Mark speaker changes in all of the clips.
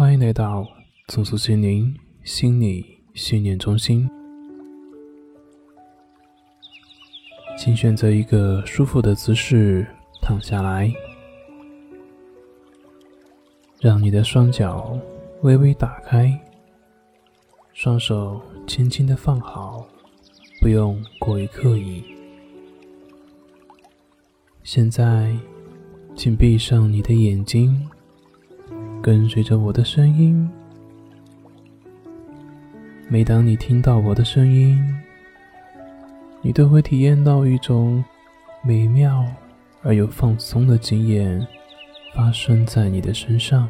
Speaker 1: 欢迎来到重塑心灵心理训练中心。请选择一个舒服的姿势躺下来，让你的双脚微微打开，双手轻轻的放好，不用过于刻意。现在，请闭上你的眼睛。跟随着我的声音，每当你听到我的声音，你都会体验到一种美妙而又放松的经验发生在你的身上。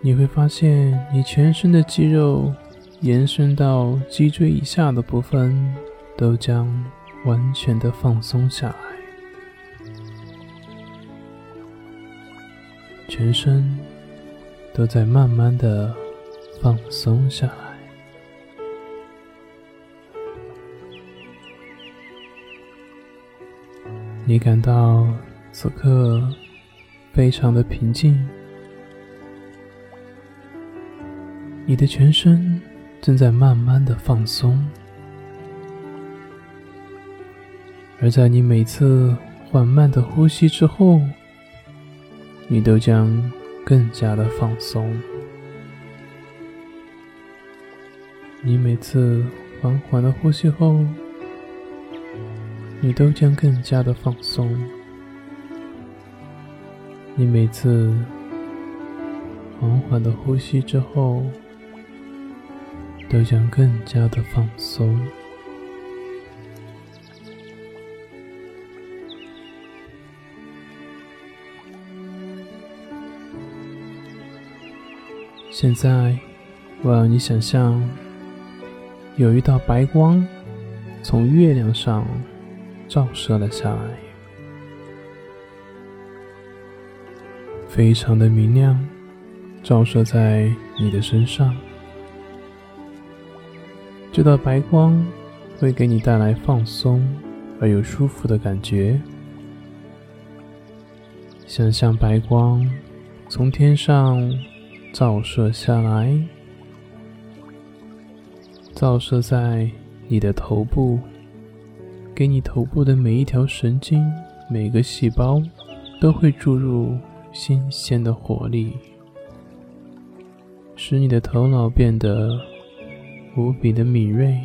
Speaker 1: 你会发现，你全身的肌肉延伸到脊椎以下的部分，都将完全的放松下来。全身都在慢慢的放松下来，你感到此刻非常的平静，你的全身正在慢慢的放松，而在你每次缓慢的呼吸之后。你都将更加的放松。你每次缓缓的呼吸后，你都将更加的放松。你每次缓缓的呼吸之后，都将更加的放松。现在，我要你想象，有一道白光从月亮上照射了下来，非常的明亮，照射在你的身上。这道白光会给你带来放松而又舒服的感觉。想象白光从天上。照射下来，照射在你的头部，给你头部的每一条神经、每个细胞都会注入新鲜的活力，使你的头脑变得无比的敏锐。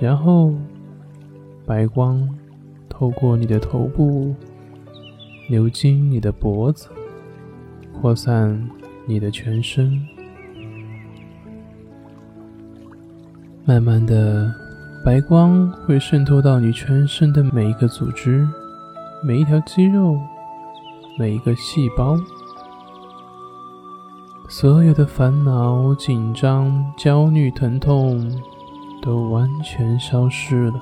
Speaker 1: 然后，白光透过你的头部流经你的脖子。扩散你的全身，慢慢的，白光会渗透到你全身的每一个组织、每一条肌肉、每一个细胞，所有的烦恼、紧张、焦虑、疼痛都完全消失了。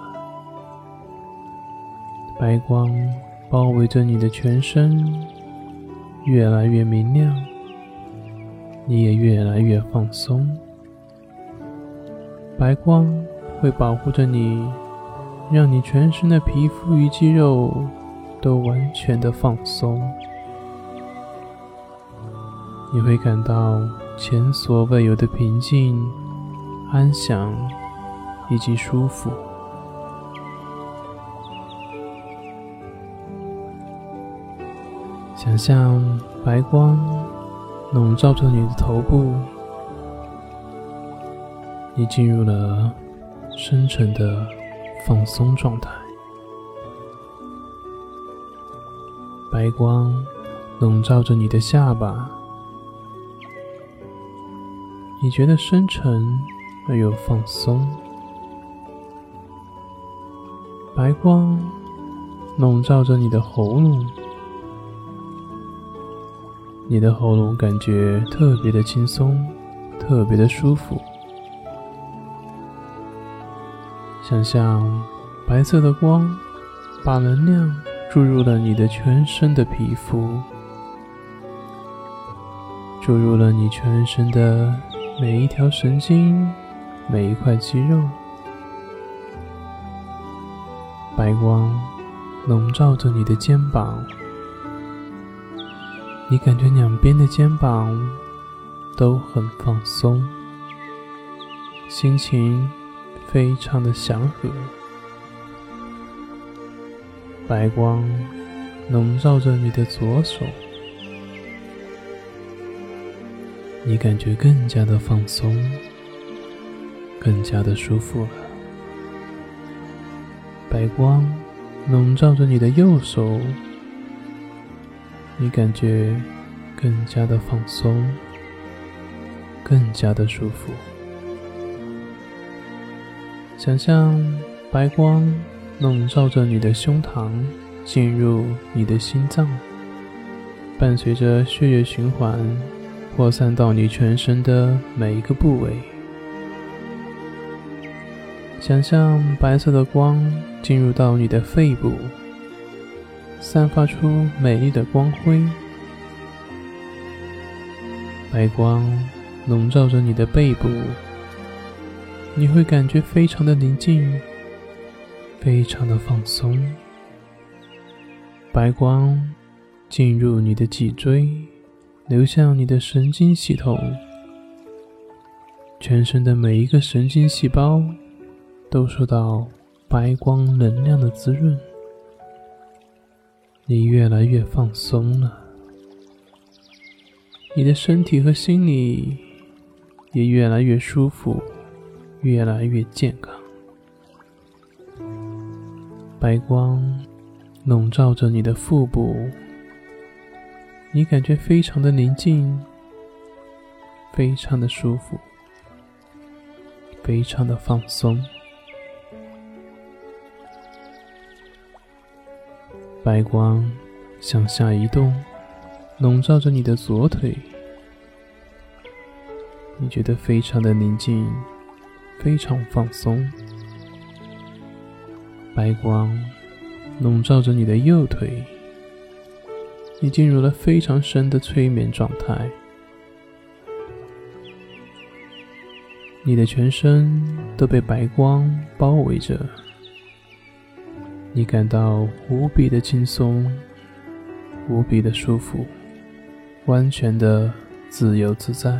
Speaker 1: 白光包围着你的全身。越来越明亮，你也越来越放松。白光会保护着你，让你全身的皮肤与肌肉都完全的放松。你会感到前所未有的平静、安详以及舒服。想象白光笼罩着你的头部，你进入了深沉的放松状态。白光笼罩着你的下巴，你觉得深沉而又放松。白光笼罩着你的喉咙。你的喉咙感觉特别的轻松，特别的舒服。想象白色的光把能量注入了你的全身的皮肤，注入了你全身的每一条神经、每一块肌肉。白光笼罩着你的肩膀。你感觉两边的肩膀都很放松，心情非常的祥和。白光笼罩着你的左手，你感觉更加的放松，更加的舒服了。白光笼罩着你的右手，你感觉更加的放松，更加的舒服。想象白光。笼罩着你的胸膛，进入你的心脏，伴随着血液循环，扩散到你全身的每一个部位。想象白色的光进入到你的肺部，散发出美丽的光辉。白光笼罩着你的背部，你会感觉非常的宁静。非常的放松，白光进入你的脊椎，流向你的神经系统，全身的每一个神经细胞都受到白光能量的滋润，你越来越放松了，你的身体和心理也越来越舒服，越来越健康。白光笼罩着你的腹部，你感觉非常的宁静，非常的舒服，非常的放松。白光向下移动，笼罩着你的左腿，你觉得非常的宁静，非常放松。白光笼罩着你的右腿，你进入了非常深的催眠状态。你的全身都被白光包围着，你感到无比的轻松，无比的舒服，完全的自由自在。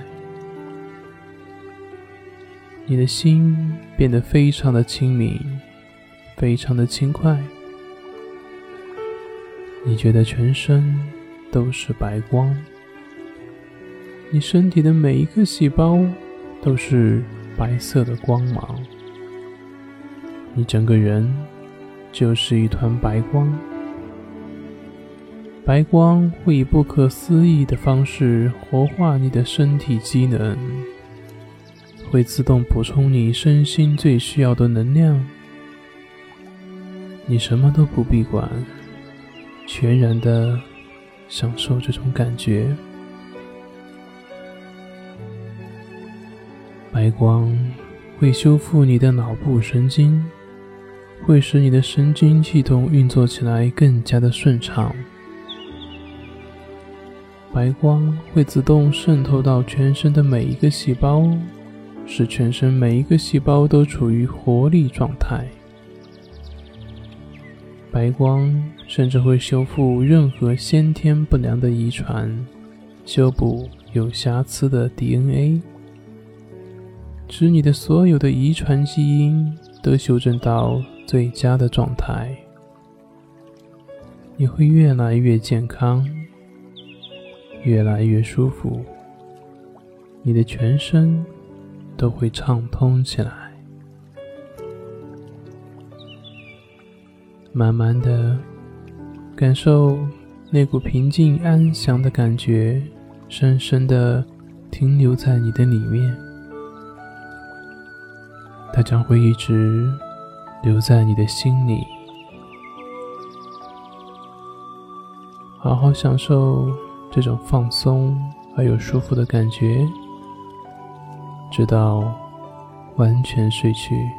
Speaker 1: 你的心变得非常的清明。非常的轻快，你觉得全身都是白光，你身体的每一个细胞都是白色的光芒，你整个人就是一团白光，白光会以不可思议的方式活化你的身体机能，会自动补充你身心最需要的能量。你什么都不必管，全然的享受这种感觉。白光会修复你的脑部神经，会使你的神经系统运作起来更加的顺畅。白光会自动渗透到全身的每一个细胞，使全身每一个细胞都处于活力状态。白光甚至会修复任何先天不良的遗传，修补有瑕疵的 DNA，使你的所有的遗传基因都修正到最佳的状态。你会越来越健康，越来越舒服，你的全身都会畅通起来。慢慢的，感受那股平静安详的感觉，深深的停留在你的里面。它将会一直留在你的心里。好好享受这种放松而又舒服的感觉，直到完全睡去。